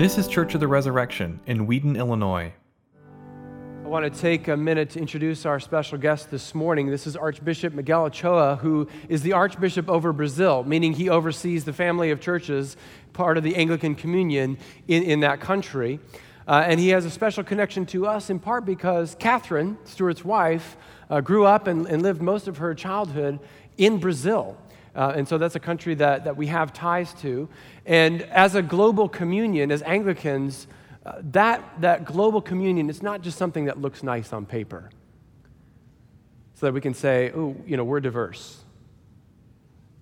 This is Church of the Resurrection in Wheaton, Illinois. I want to take a minute to introduce our special guest this morning. This is Archbishop Miguel Uchôa, who is the Archbishop over Brazil, meaning he oversees the family of churches, part of the Anglican Communion in, in that country. Uh, and he has a special connection to us in part because Catherine, Stewart's wife, uh, grew up and, and lived most of her childhood in Brazil. Uh, and so that's a country that, that we have ties to. And as a global communion, as Anglicans, uh, that, that global communion is not just something that looks nice on paper. So that we can say, oh, you know, we're diverse.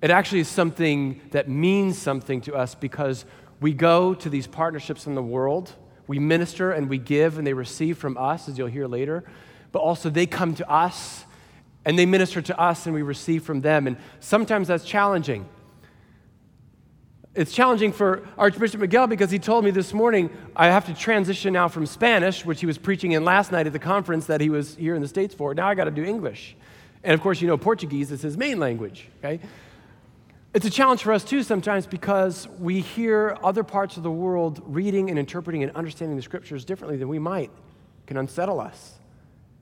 It actually is something that means something to us because we go to these partnerships in the world, we minister and we give, and they receive from us, as you'll hear later, but also they come to us and they minister to us and we receive from them. And sometimes that's challenging. It's challenging for Archbishop Miguel because he told me this morning I have to transition now from Spanish, which he was preaching in last night at the conference that he was here in the States for. Now I got to do English. And of course, you know, Portuguese is his main language, okay? It's a challenge for us too sometimes because we hear other parts of the world reading and interpreting and understanding the scriptures differently than we might. It can unsettle us.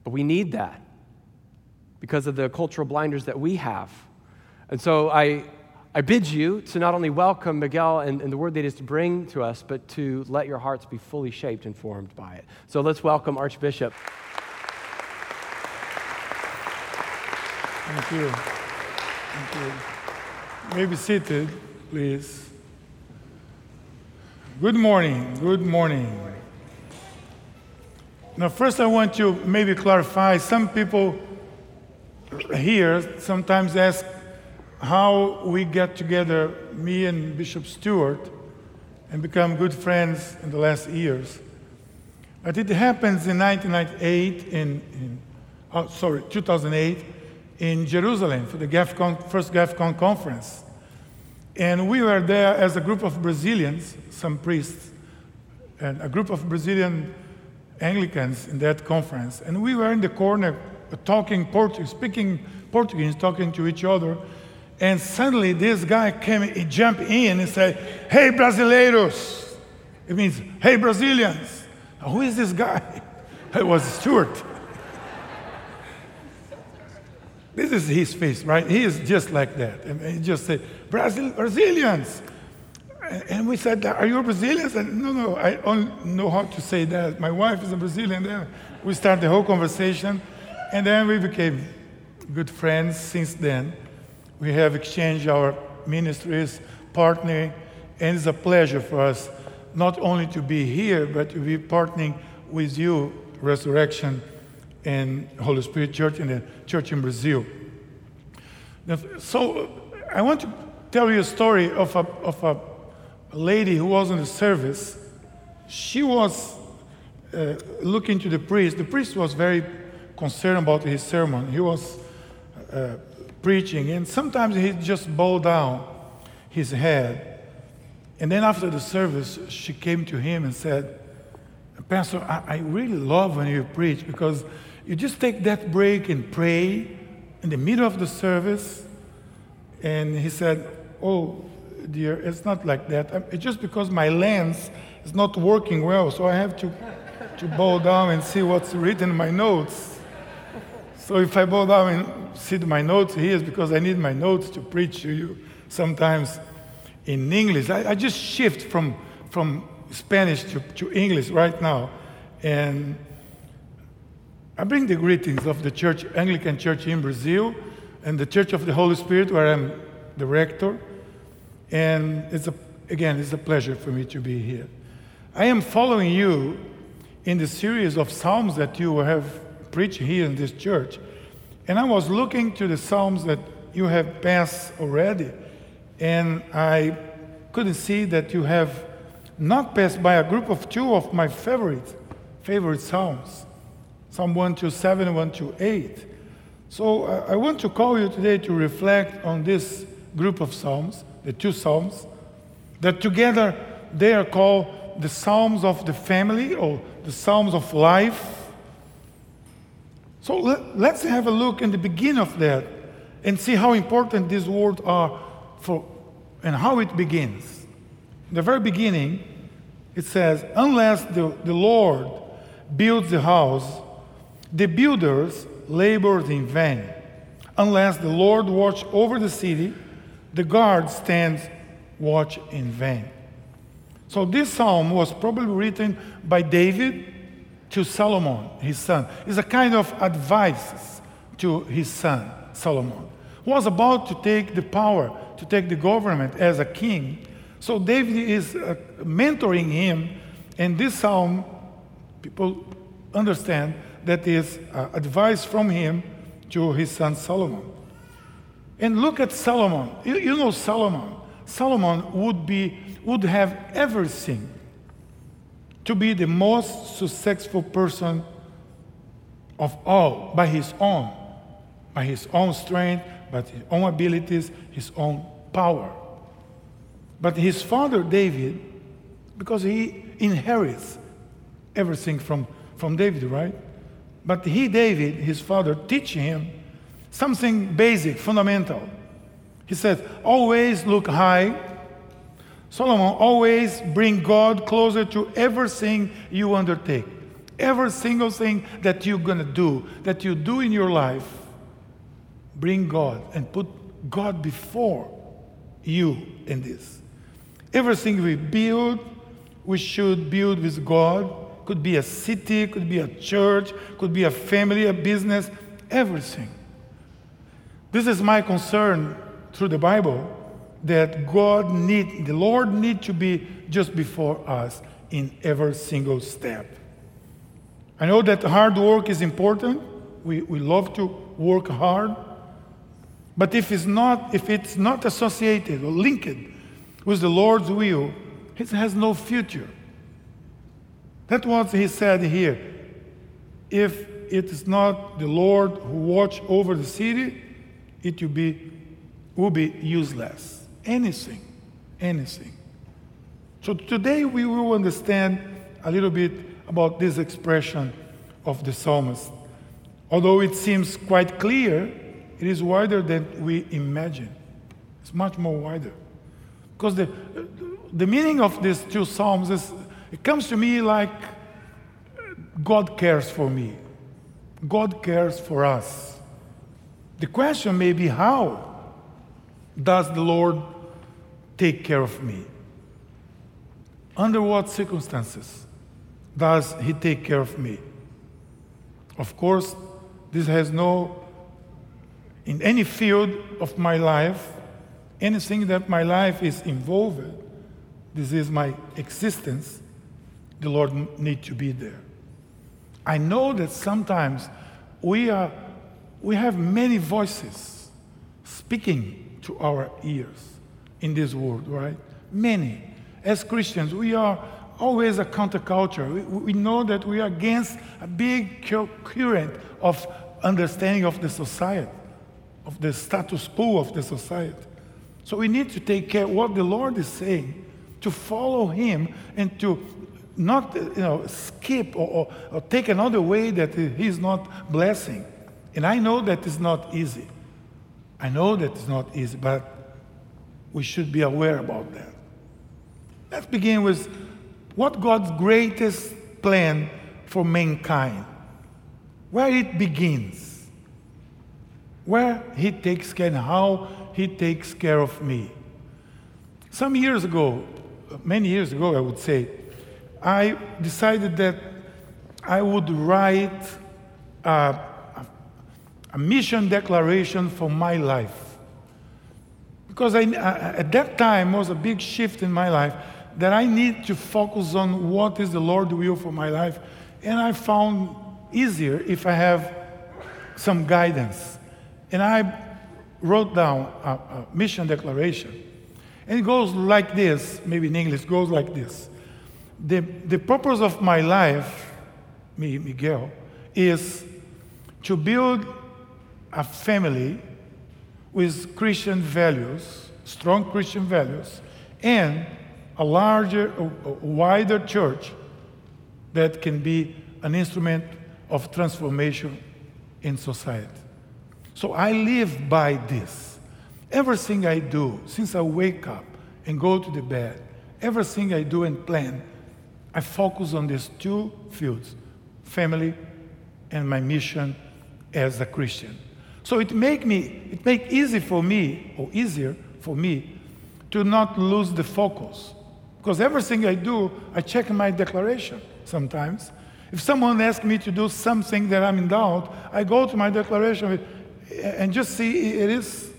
But we need that because of the cultural blinders that we have. And so I, I bid you to not only welcome Miguel and, and, the word that is to bring to us, but to let your hearts be fully shaped and formed by it. So let's welcome Archbishop. Thank you. Thank you. you may be seated, please. Good morning. Good morning. Now, first, I want to maybe clarify some people here sometimes ask how we got together, me and Bishop Stewart, and become good friends in the last years. But it happens in 1998, in, in oh, sorry, 2008, in Jerusalem for the GAFCON, first GAFCON conference. And we were there as a group of Brazilians, some priests, and a group of Brazilian Anglicans in that conference. And we were in the corner talking Portuguese, speaking Portuguese, talking to each other. And suddenly this guy came, he jumped in and said, Hey, Brasileiros. It means, Hey, Brazilians. Who is this guy? It was Stewart. this is his face, right? He is just like that. And he just said, Brazil, Brazilians. And we said, Are you Brazilians? And no, no, I only know how to say that. My wife is a Brazilian. We start the whole conversation. And then we became good friends since then. We have exchanged our ministries, partnering, and it's a pleasure for us not only to be here, but to be partnering with you, Resurrection and Holy Spirit Church and the church in Brazil. So I want to tell you a story of a, of a lady who was in the service. She was uh, looking to the priest. The priest was very concerned about his sermon. He was uh, preaching, and sometimes he just bowed down his head. And then after the service, she came to him and said, Pastor, I, I really love when you preach because you just take that break and pray in the middle of the service. And he said, Oh, dear, it's not like that. It's just because my lens is not working well, so I have to, to bow down and see what's written in my notes. So if I bow down and see my notes here, because I need my notes to preach to you sometimes in English. I, I just shift from, from Spanish to, to English right now. And I bring the greetings of the church, Anglican Church in Brazil, and the Church of the Holy Spirit, where I'm the rector. And it's a, again, it's a pleasure for me to be here. I am following you in the series of Psalms that you have preach here in this church. And I was looking to the Psalms that you have passed already, and I couldn't see that you have not passed by a group of two of my favorite, favorite Psalms Psalm 127 and 128. So uh, I want to call you today to reflect on this group of Psalms, the two Psalms, that together they are called the Psalms of the family or the Psalms of life so let, us have a look in the beginning of that and see how important these words are for and how it begins. In the very beginning, It says, Unless the, the Lord builds the house, the builders labor in vain. Unless the Lord watch over the city, the guard stands watch in vain. So this psalm was probably written by David to Solomon, his son. It's a kind of advice to his son, Solomon, who was about to take the power, to take the government as a king. So David is uh, mentoring him, and this psalm, people understand that is uh, advice from him to his son Solomon. And look at Solomon. You, you know Solomon. Solomon would be would have everything to be the most successful person of all by his own, by his own strength, by his own abilities, his own power. But his father David, because he inherits everything from, from David, right? But he, David, his father, teach him something basic, fundamental. He says, always look high Solomon, always bring God closer to everything you undertake. Every single thing that you're going to do, that you do in your life, bring God and put God before you in this. Everything we build, we should build with God. Could be a city, could be a church, could be a family, a business, everything. This is my concern through the Bible that God need, the Lord need to be just before us in every single step. I know that hard work is important. We, we love to work hard. But if it's not, if it's not associated or linked with the Lord's will, it has no future. That's what he said here. If it is not the Lord who watch over the city, it will be, will be useless anything, anything. So today we will understand a little bit about this expression of the psalmist. Although it seems quite clear, it is wider than we imagine. It's much more wider. Because the, the meaning of these two psalms is, it comes to me like God cares for me. God cares for us. The question may be how does the Lord take care of me? Under what circumstances does He take care of me? Of course, this has no, in any field of my life, anything that my life is involved, this is my existence, the Lord need to be there. I know that sometimes we are we have many voices speaking to our ears in this world, right? Many. As Christians, we are always a counterculture. We, we know that we are against a big current of understanding of the society, of the status quo of the society. So we need to take care what the Lord is saying, to follow Him and to not you know, skip or, or, or take another way that He's not blessing. And I know that it's not easy. I know that it's not easy, but we should be aware about that. Let's begin with what God's greatest plan for mankind, where it begins, where He takes care and how He takes care of me. Some years ago, many years ago, I would say, I decided that I would write a, a mission declaration for my life. Because I, at that time was a big shift in my life that I need to focus on what is the Lord will for my life. And I found easier if I have some guidance. And I wrote down a, a mission declaration. And it goes like this, maybe in English, goes like this. The, the purpose of my life, me, Miguel, is to build a family with Christian values, strong Christian values, and a larger, a wider church that can be an instrument of transformation in society. So I live by this. Everything I do, since I wake up and go to the bed, everything I do and plan I focus on these two fields family and my mission as a Christian. So it make me it make easy for me or easier for me to not lose the focus. Because everything I do, I check my declaration sometimes. If someone asks me to do something that I'm in doubt, I go to my declaration and just see it is,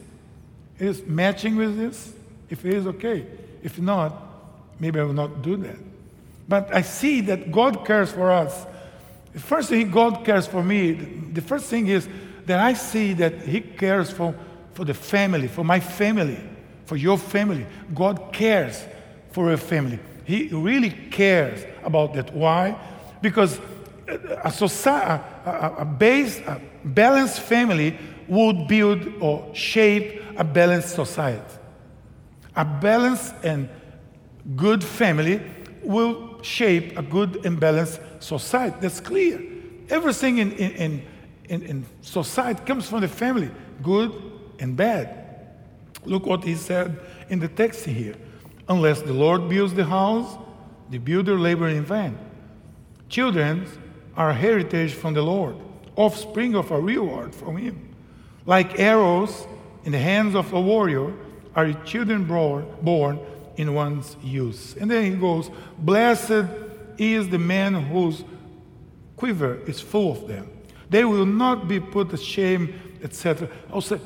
it is matching with this. If it is okay. If not, maybe I will not do that. But I see that God cares for us. The first thing God cares for me, the first thing is that I see that He cares for, for the family, for my family, for your family. God cares for your family. He really cares about that. Why? Because a, society, a, a, base, a balanced family would build or shape a balanced society. A balanced and good family will shape a good and balanced society. That's clear. Everything in, in, in, in society comes from the family, good and bad. Look what he said in the text here. Unless the Lord builds the house, the builder labor in vain. Children are heritage from the Lord, offspring of a reward from him. Like arrows in the hands of a warrior are children born in one's youth. And then he goes, Blessed is the man whose quiver is full of them. They will not be put to shame, etc. Also,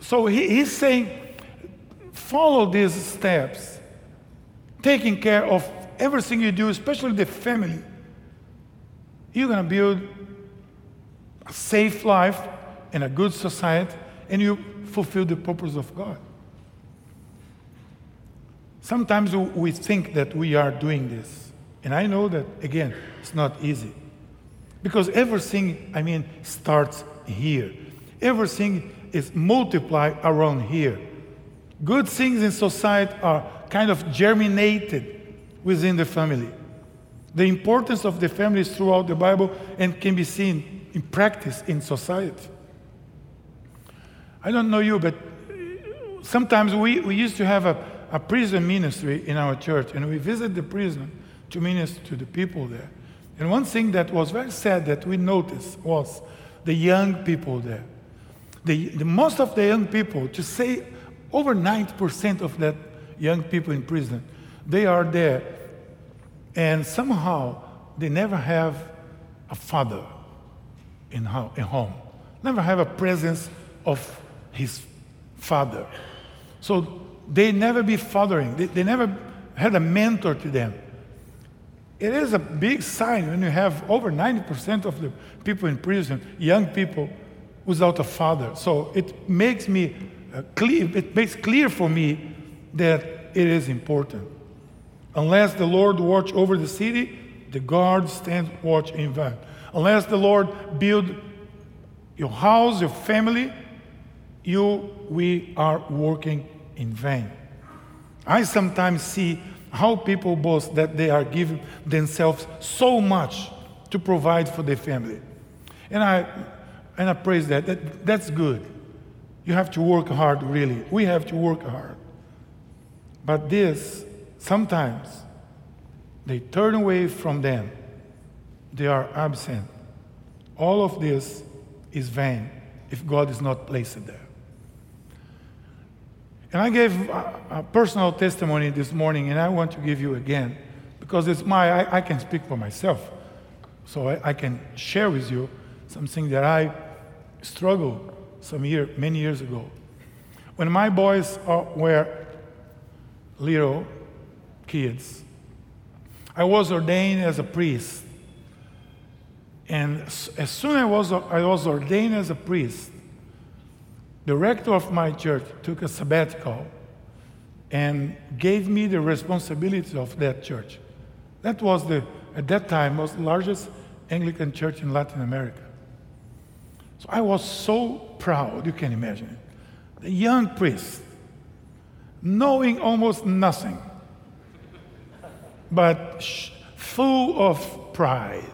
so he, he's saying, follow these steps, taking care of everything you do, especially the family. You're going to build a safe life and a good society, and you fulfill the purpose of God. Sometimes we think that we are doing this. And I know that, again, it's not easy. Because everything, I mean, starts here. Everything is multiplied around here. Good things in society are kind of germinated within the family. The importance of the family is throughout the Bible and can be seen in practice in society. I don't know you, but sometimes we, we used to have a, a prison ministry in our church, and we visit the prison to minister to the people there. And one thing that was very sad that we noticed was the young people there. The, the most of the young people, to say over 90% of that young people in prison, they are there. And somehow they never have a father in, ho- in home, never have a presence of his father. So they never be fathering, they, they never had a mentor to them. It is a big sign when you have over 90% of the people in prison, young people, without a father. So it makes me uh, clear, it makes clear for me that it is important. Unless the Lord watch over the city, the guard stand watch in vain. Unless the Lord build your house, your family, you, we are working in vain. I sometimes see how people boast that they are giving themselves so much to provide for their family. And I, and I praise that. that. That's good. You have to work hard, really. We have to work hard. But this, sometimes, they turn away from them. They are absent. All of this is vain if God is not placed there. And I gave a, a, personal testimony this morning, and I want to give you again because it's my, I, I can speak for myself. So I, I, can share with you something that I struggled some year, many years ago. When my boys were little kids, I was ordained as a priest. And as soon as I was, I was ordained as a priest, the rector of my church took a sabbatical and gave me the responsibility of that church. That was the, at that time, was the largest Anglican church in Latin America. So I was so proud, you can imagine it. The young priest, knowing almost nothing, but full of pride.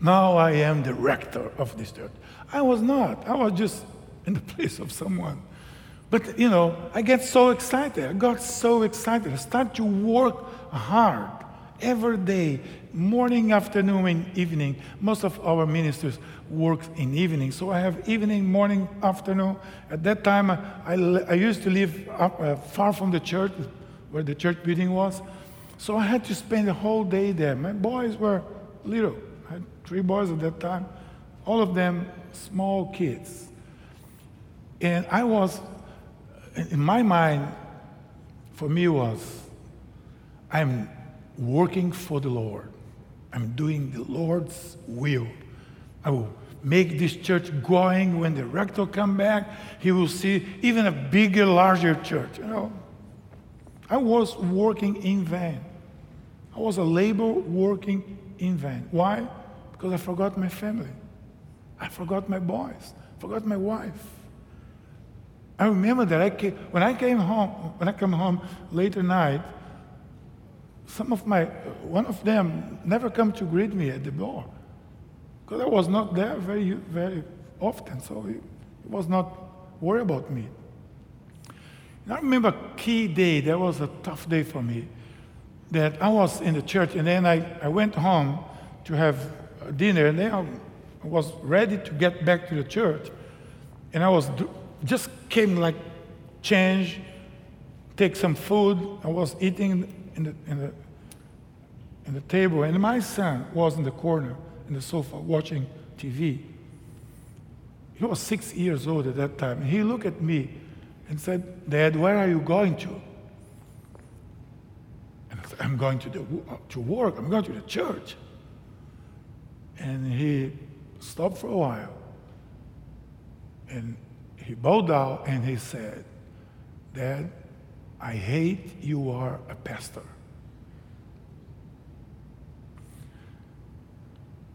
Now I am the rector of this church. I was not. I was just in the place of someone. But, you know, I get so excited. I got so excited. I start to work hard every day, morning, afternoon, and evening. Most of our ministers work in evening. So I have evening, morning, afternoon. At that time, I, I used to live up, uh, far from the church, where the church building was. So I had to spend the whole day there. My boys were little. I had three boys at that time, all of them small kids. And I was, in my mind, for me was, I'm working for the Lord. I'm doing the Lord's will. I will make this church going. When the rector come back, he will see even a bigger, larger church. You know, I was working in vain. I was a labor working in vain. Why? Because I forgot my family. I forgot my boys. Forgot my wife. I remember that I came, when I came home, when I come home late at night, some of my, one of them never come to greet me at the door because I was not there very, very often, so he, he was not worried about me. And I remember a key day, that was a tough day for me, that I was in the church and then I, I went home to have dinner and then I was ready to get back to the church and I was just came like change, take some food. I was eating in the, in the, in the table, and my son was in the corner in the sofa watching TV. He was six years old at that time. He looked at me and said, Dad, where are you going to? And I said, I'm going to, the, to work, I'm going to the church. And he stopped for a while and he bowed down and he said, Dad, I hate you are a pastor.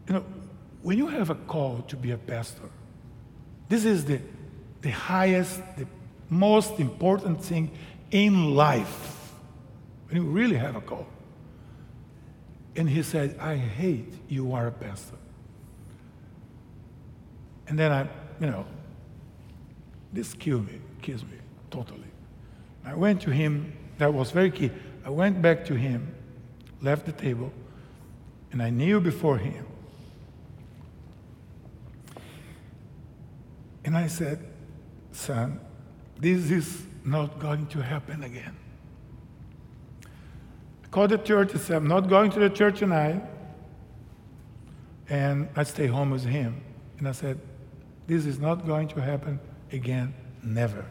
You know, when you have a call to be a pastor, this is the, the highest, the most important thing in life. When you really have a call. And he said, I hate you are a pastor. And then I, you know, this killed me, kills me totally. I went to him, that was very key. I went back to him, left the table, and I kneel before him. And I said, Son, this is not going to happen again. I called the church and said, I'm not going to the church tonight. And I stay home with him. And I said, This is not going to happen again, never.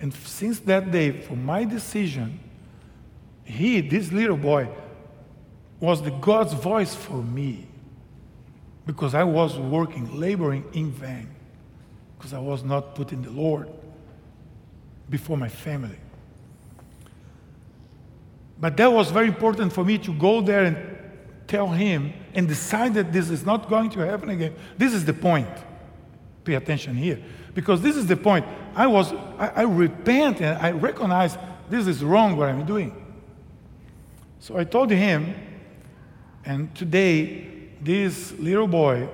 And since that day, for my decision, he, this little boy, was the God's voice for me because I was working, laboring in vain because I was not putting the Lord before my family. But that was very important for me to go there and tell him and decide that this is not going to happen again. This is the point. Pay attention here. Because this is the point. I was, I, I repent and I recognize this is wrong what I'm doing. So I told him, and today this little boy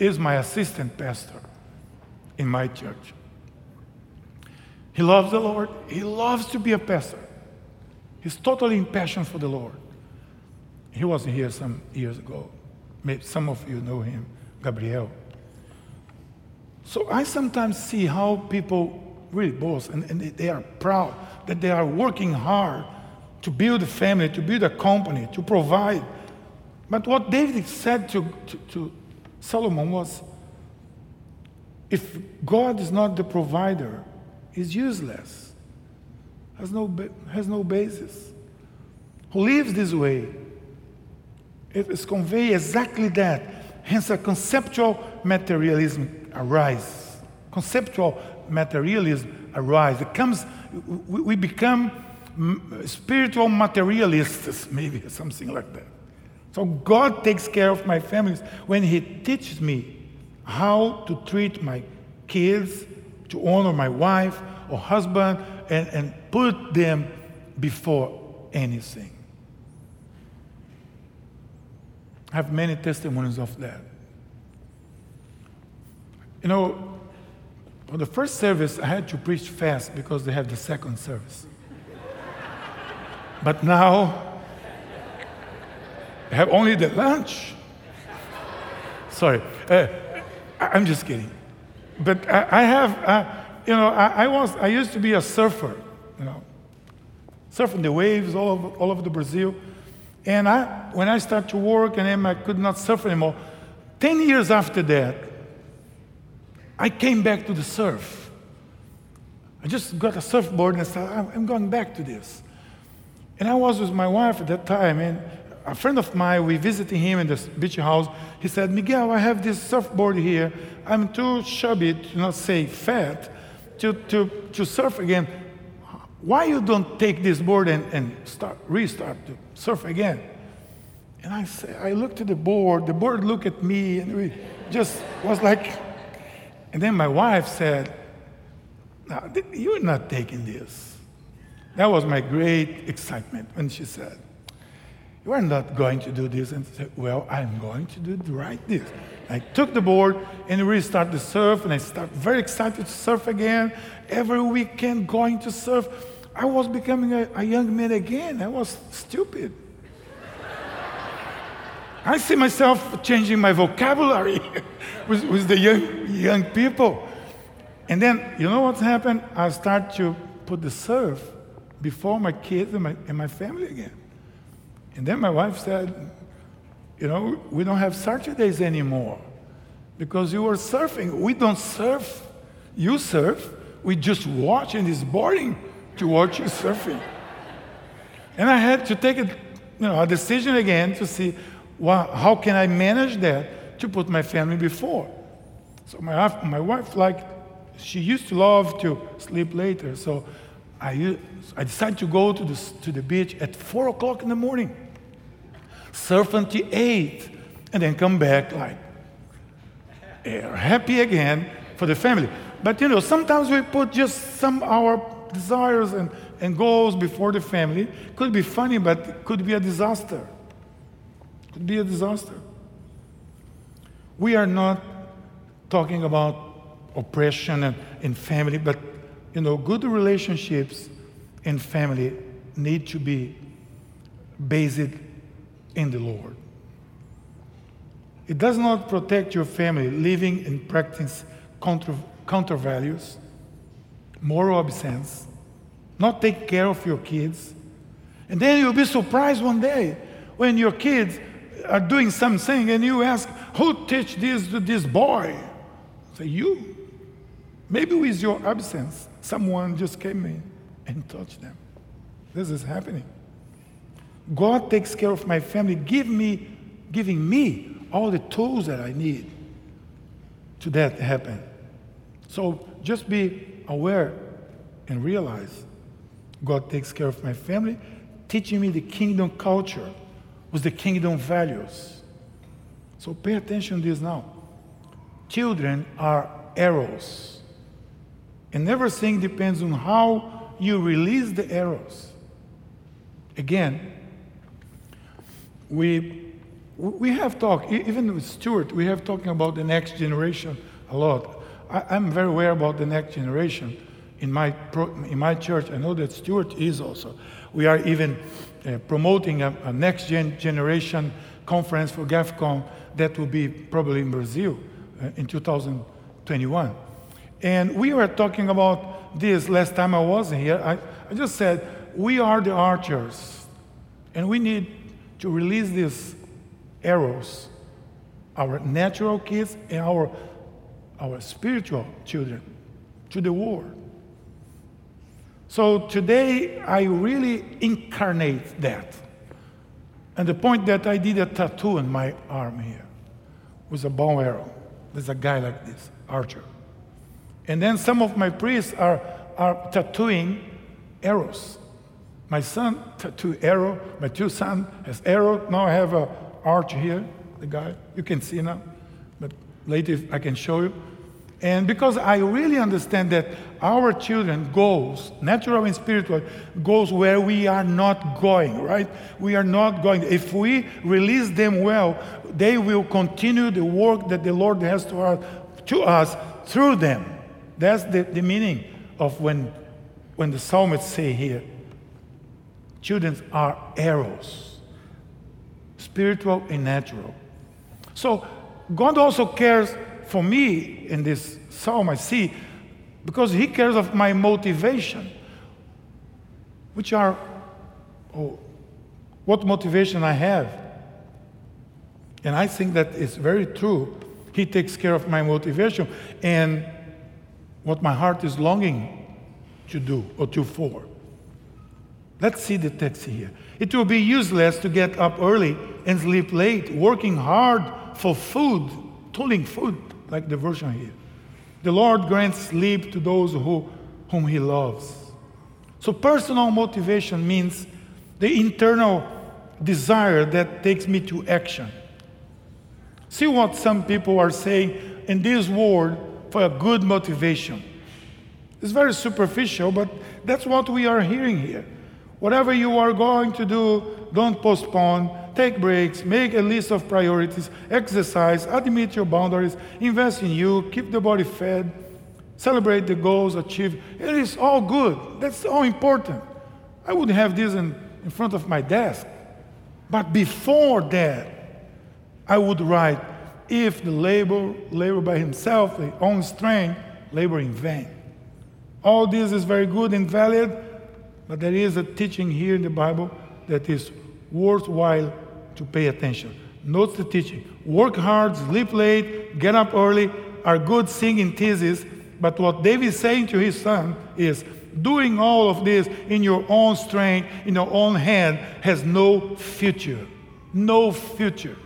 is my assistant pastor in my church. He loves the Lord. He loves to be a pastor. He's totally impassioned for the Lord. He wasn't here some years ago. Maybe some of you know him, Gabriel. So I sometimes see how people really boast and, and they are proud that they are working hard to build a family, to build a company, to provide. But what David said to, to, to Solomon was if God is not the provider, is useless, has no, has no basis. Who lives this way, it is convey exactly that. Hence, a conceptual materialism arise. Conceptual materialism arise. It comes, we become spiritual materialists, maybe something like that. So God takes care of my families when He teaches me how to treat my kids, to honor my wife or husband, and, and put them before anything. I have many testimonies of that. You know, for the first service, I had to preach fast because they have the second service. but now, I have only the lunch. Sorry, uh, I'm just kidding. But I, I have, uh, you know, I, I, was, I used to be a surfer, you know, surfing the waves all over, all over the Brazil. And I, when I started to work and then I could not surf anymore, 10 years after that, I came back to the surf. I just got a surfboard and I said, I'm going back to this. And I was with my wife at that time, and a friend of mine, we visited him in this beach house. He said, Miguel, I have this surfboard here. I'm too chubby, to not say fat, to, to, to surf again. Why you don't take this board and, and start, restart to surf again? And I, say, I looked at the board, the board looked at me, and we just was like, and then my wife said, no, You're not taking this. That was my great excitement when she said, You are not going to do this. And I said, Well, I'm going to do right this. I took the board and restarted the surf, and I started very excited to surf again. Every weekend going to surf. I was becoming a, a young man again. I was stupid. I see myself changing my vocabulary with, with the young, young people. And then, you know what's happened? I start to put the surf before my kids and my, and my family again. And then my wife said, You know, we don't have Saturdays anymore because you were surfing. We don't surf. You surf. We just watch, and it's boring to watch you surfing. And I had to take a, you know, a decision again to see how can I manage that to put my family before. So my, my wife, like, she used to love to sleep later. So I, I decided to go to the, to the beach at 4 o'clock in the morning, surf until 8, and then come back like happy again for the family. But you know, sometimes we put just some our desires and, and goals before the family. Could be funny, but could be a disaster. Be a disaster. We are not talking about oppression and, in family, but you know, good relationships in family need to be based in the Lord. It does not protect your family living and practicing counter, counter values, moral absence, not take care of your kids. And then you'll be surprised one day when your kids are doing something and you ask, Who teach this to this boy? Say, You. Maybe with your absence, someone just came in and touched them. This is happening. God takes care of my family, give me, giving me all the tools that I need to that happen. So just be aware and realize God takes care of my family, teaching me the kingdom culture with the kingdom values. So pay attention to this now. Children are arrows and everything depends on how you release the arrows. Again, we, we have talked, even with Stewart, we have talking about the next generation a lot. I, am very aware about the next generation in my, in my church. I know that Stewart is also. We are even uh, promoting a, a, next gen generation conference for GAFCON that will be probably in Brazil uh, in 2021. And we were talking about this last time I was here. I, I just said, we are the archers, and we need to release these arrows, our natural kids and our, our spiritual children, to the war. So today, I really incarnate that. And the point that I did a tattoo on my arm here was a bow arrow. There's a guy like this, archer. And then some of my priests are, are tattooing arrows. My son tattooed arrow. My two son has arrow. Now I have a arch here, the guy. You can see now, but later I can show you. And because I really understand that our children goes, natural and spiritual, goes where we are not going, right? We are not going. If we release them well, they will continue the work that the Lord has to, our, to us through them. That's the, the meaning of when, when the psalmists say here children are arrows. spiritual and natural. So God also cares for me in this psalm I see because He cares of my motivation, which are oh, what motivation I have. And I think that is very true. He takes care of my motivation and what my heart is longing to do or to for. Let's see the text here. It will be useless to get up early and sleep late, working hard for food, toiling food, like the version here. The Lord grants sleep to those who, whom He loves. So, personal motivation means the internal desire that takes me to action. See what some people are saying in this world for a good motivation. It's very superficial, but that's what we are hearing here. Whatever you are going to do, don't postpone, take breaks, make a list of priorities, exercise, admit your boundaries, invest in you, keep the body fed, celebrate the goals achieved. It is all good. That's all important. I would have this in, in front of my desk. But before that, I would write, if the labor, labor by himself, the own strength, labor in vain. All this is very good and valid, but there is a teaching here in the Bible that is worthwhile to pay attention. Note the teaching. Work hard, sleep late, get up early are good singing theses, but what David is saying to his son is doing all of this in your own strength, in your own hand, has no future. No future.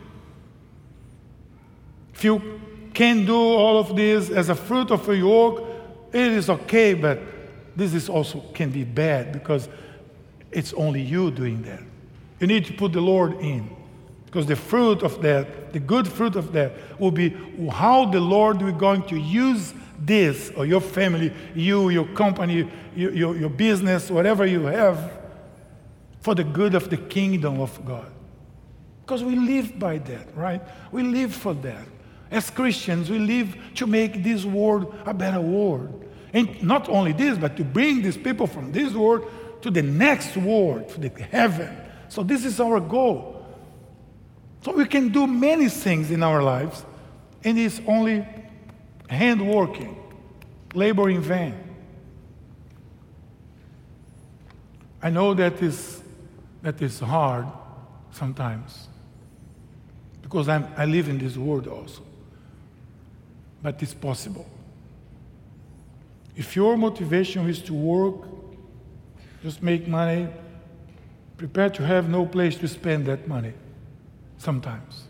If you can do all of this as a fruit of your work, it is okay, but this is also can be bad because it's only you doing that. You need to put the Lord in. Because the fruit of that, the good fruit of that, will be how the Lord is going to use this, or your family, you, your company, your, your, your business, whatever you have, for the good of the kingdom of God. Because we live by that, right? We live for that. As Christians, we live to make this world a better world. And not only this, but to bring these people from this world to the next world, to the heaven. So this is our goal. So we can do many things in our lives, and it's only hand working, labor in vain. I know that is, that is hard sometimes because I'm, I live in this world also but it's possible. If your motivation is to work, just make money, prepare to have no place to spend that money sometimes.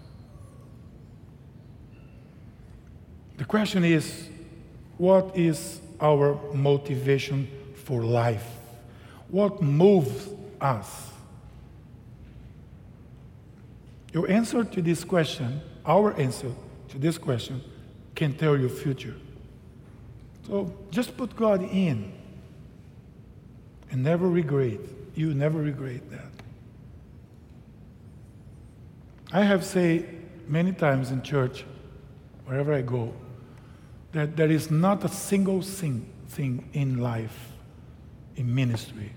The question is what is our motivation for life? What moves us? Your answer to this question, our answer to this question, can tell your future. So just put God in and never regret. You never regret that. I have said many times in church, wherever I go, that there is not a single thing, thing in life, in ministry,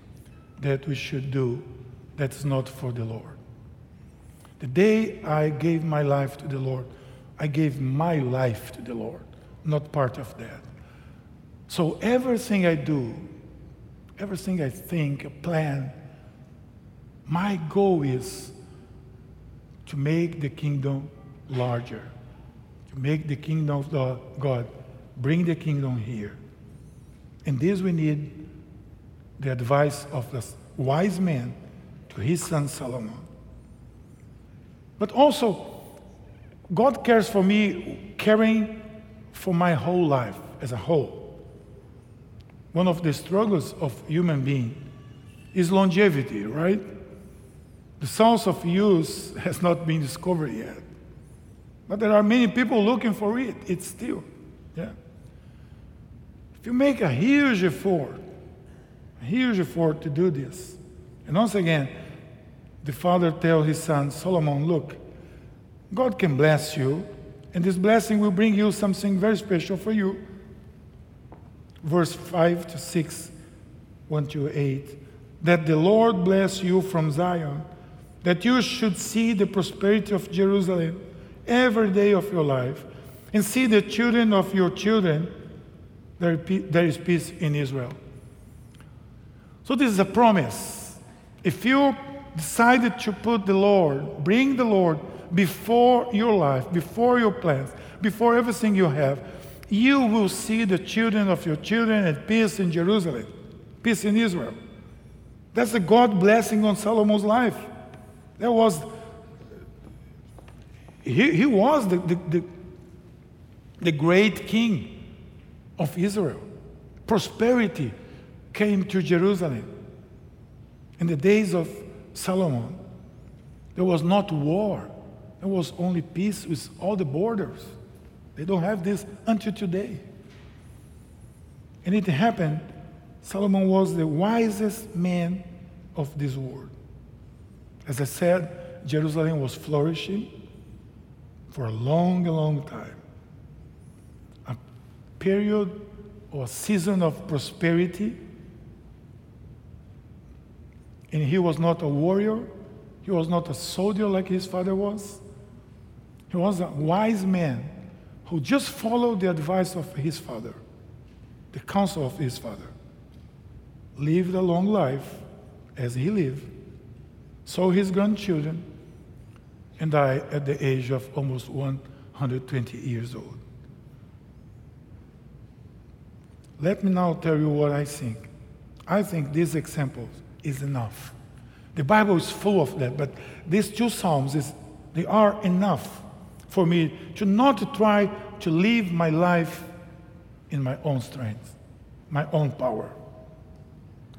that we should do that's not for the Lord. The day I gave my life to the Lord, I gave my life to the Lord, not part of that. So everything I do, everything I think, plan, my goal is to make the kingdom larger, to make the kingdom of God, bring the kingdom here. And this we need the advice of the wise man to his son Solomon. But also, God cares for me, caring for my whole life as a whole. One of the struggles of human being is longevity, right? The source of youth has not been discovered yet. But there are many people looking for it. It's still, yeah. If you make a huge effort, a huge effort to do this, and once again, the father tells his son, Solomon, look, God can bless you, and this blessing will bring you something very special for you. Verse 5 to 6, 1 to 8. That the Lord bless you from Zion, that you should see the prosperity of Jerusalem every day of your life and see the children of your children, there, there is peace in Israel. So, this is a promise. If you decided to put the Lord, bring the Lord before your life, before your plans, before everything you have, you will see the children of your children at peace in Jerusalem, peace in Israel. That's the God blessing on Solomon's life. That was, he, he was the, the, the, the great king of Israel. Prosperity came to Jerusalem. In the days of Solomon, there was not war, there was only peace with all the borders. They don't have this until today. And it happened, Solomon was the wisest man of this world. As I said, Jerusalem was flourishing for a long, long time. A period or season of prosperity. And he was not a warrior, he was not a soldier like his father was. He was a wise man who just followed the advice of his father, the counsel of his father. Lived a long life as he lived, saw his grandchildren, and died at the age of almost 120 years old. Let me now tell you what I think. I think this example is enough. The Bible is full of that, but these two Psalms, is, they are enough for me to not try to live my life in my own strength, my own power,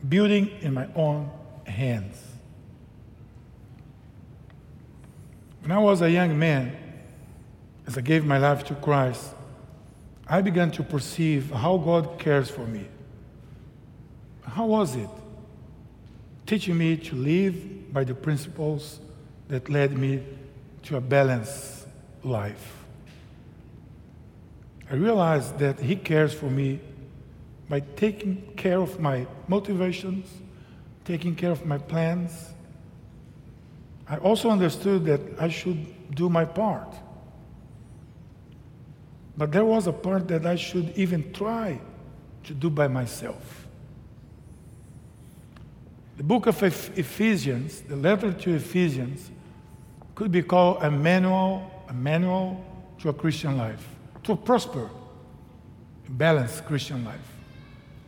building in my own hands. When I was a young man, as I gave my life to Christ, I began to perceive how God cares for me. How was it? Teaching me to live by the principles that led me to a balanced life. I realized that He cares for me by taking care of my motivations, taking care of my plans. I also understood that I should do my part. But there was a part that I should even try to do by myself. The book of Ephesians, the letter to Ephesians, could be called a manual, a manual to a Christian life, to prosper, balanced Christian life.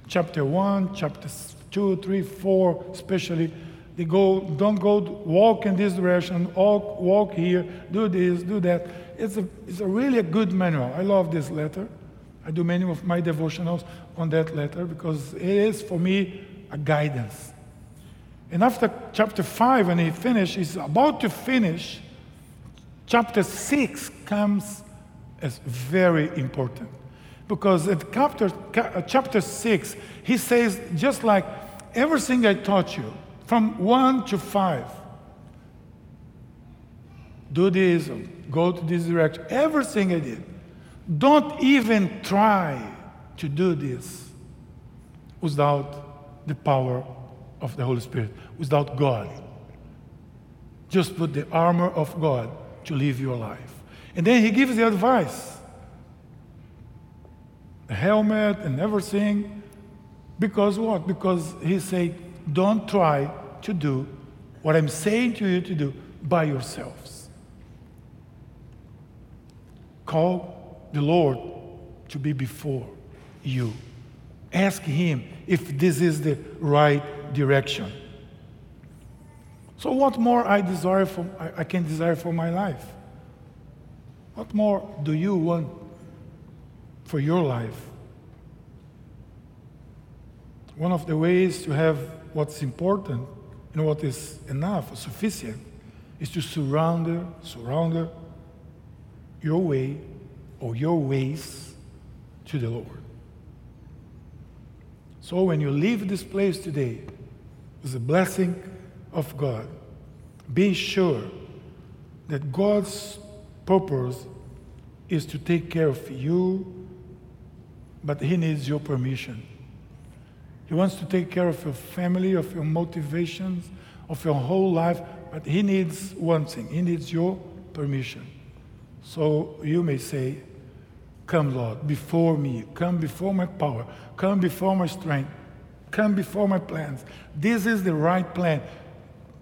Chapter 1, chapter 2, 3, 4, especially, they go, don't go walk in this direction, walk, walk here, do this, do that. It's a, it's a really a good manual. I love this letter. I do many of my devotionals on that letter because it is for me a guidance. And after chapter 5, when he finished, he's about to finish, chapter 6 comes as very important. Because at chapter, uh, chapter 6, he says, just like everything I taught you, from 1 to 5, do this, go to this direction, everything I did. Don't even try to do this without the power of the Holy Spirit, without God. Just put the armor of God to live your life. And then he gives the advice the helmet and everything. Because what? Because he said, don't try to do what I'm saying to you to do by yourselves. Call the Lord to be before you. Ask Him if this is the right direction. So, what more I desire for, I, can desire for my life? What more do you want for your life? One of the ways to have what's important and what is enough, sufficient, is to surrender, surrender your way or your ways to the Lord. So when you leave this place today, with a blessing of God, be sure that God's purpose is to take care of you, but He needs your permission. He wants to take care of your family, of your motivations, of your whole life, but He needs one thing He needs your permission. So you may say, Come, Lord, before me, come before my power, come before my strength, come before my plans. This is the right plan.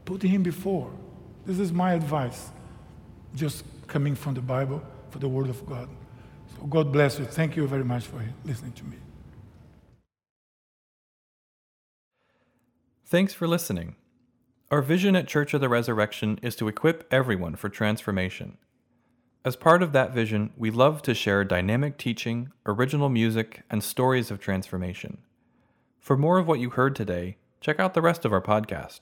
Put Him before. This is my advice, just coming from the Bible, for the Word of God. So God bless you. Thank you very much for listening to me. Thanks for listening. Our vision at Church of the Resurrection is to equip everyone for transformation. As part of that vision, we love to share dynamic teaching, original music, and stories of transformation. For more of what you heard today, check out the rest of our podcast.